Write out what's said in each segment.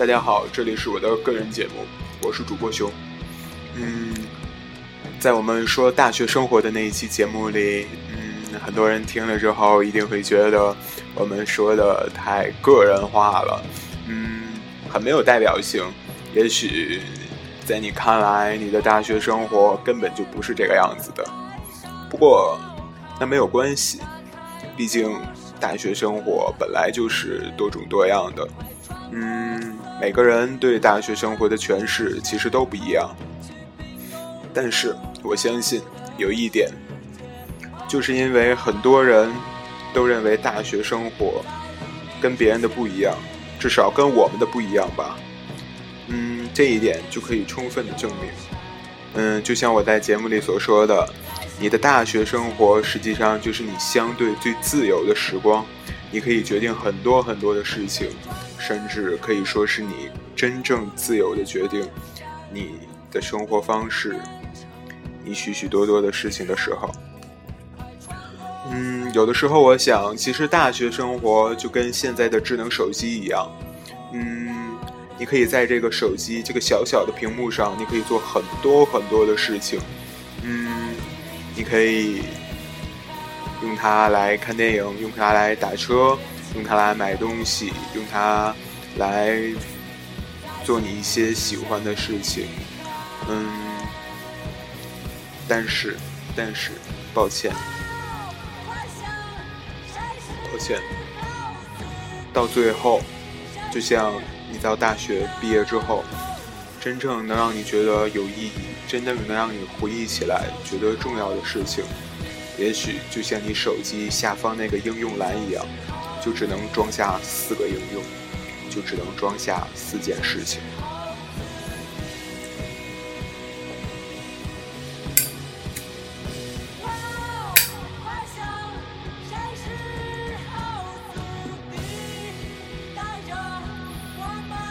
大家好，这里是我的个人节目，我是主播熊。嗯，在我们说大学生活的那一期节目里，嗯，很多人听了之后一定会觉得我们说的太个人化了，嗯，很没有代表性。也许在你看来，你的大学生活根本就不是这个样子的。不过那没有关系，毕竟大学生活本来就是多种多样的。嗯，每个人对大学生活的诠释其实都不一样，但是我相信有一点，就是因为很多人都认为大学生活跟别人的不一样，至少跟我们的不一样吧。嗯，这一点就可以充分的证明。嗯，就像我在节目里所说的，你的大学生活实际上就是你相对最自由的时光，你可以决定很多很多的事情。甚至可以说是你真正自由的决定，你的生活方式，你许许多多的事情的时候，嗯，有的时候我想，其实大学生活就跟现在的智能手机一样，嗯，你可以在这个手机这个小小的屏幕上，你可以做很多很多的事情，嗯，你可以用它来看电影，用它来打车。用它来买东西，用它来做你一些喜欢的事情，嗯，但是，但是，抱歉，抱歉，到最后，就像你到大学毕业之后，真正能让你觉得有意义，真正能让你回忆起来觉得重要的事情，也许就像你手机下方那个应用栏一样。就只能装下四个应用，就只能装下四件事情。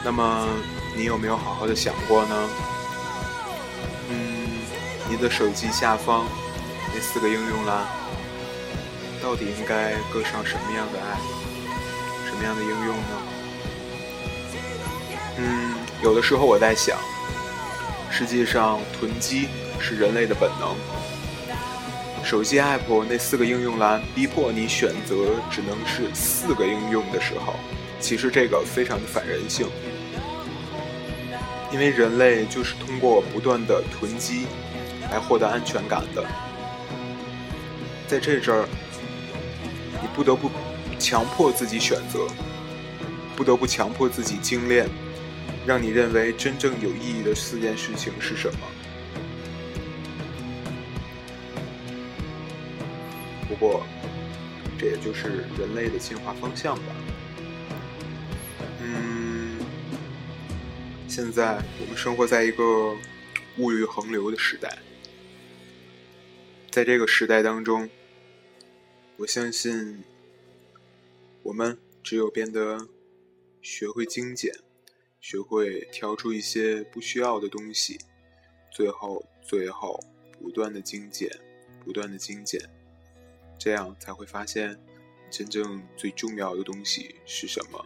那么，你有没有好好的想过呢？嗯，你的手机下方那四个应用啦，到底应该搁上什么样的爱？什么样的应用呢？嗯，有的时候我在想，实际上囤积是人类的本能。手机 App 那四个应用栏逼迫你选择只能是四个应用的时候，其实这个非常的反人性。因为人类就是通过不断的囤积来获得安全感的。在这阵儿，你不得不。强迫自己选择，不得不强迫自己精炼，让你认为真正有意义的四件事情是什么？不过，这也就是人类的进化方向吧。嗯，现在我们生活在一个物欲横流的时代，在这个时代当中，我相信。我们只有变得学会精简，学会挑出一些不需要的东西，最后最后不断的精简，不断的精简，这样才会发现真正最重要的东西是什么。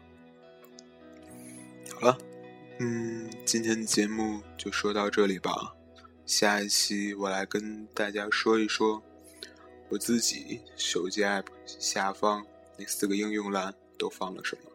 好了，嗯，今天的节目就说到这里吧。下一期我来跟大家说一说我自己手机 app 下方。那四个应用栏都放了什么？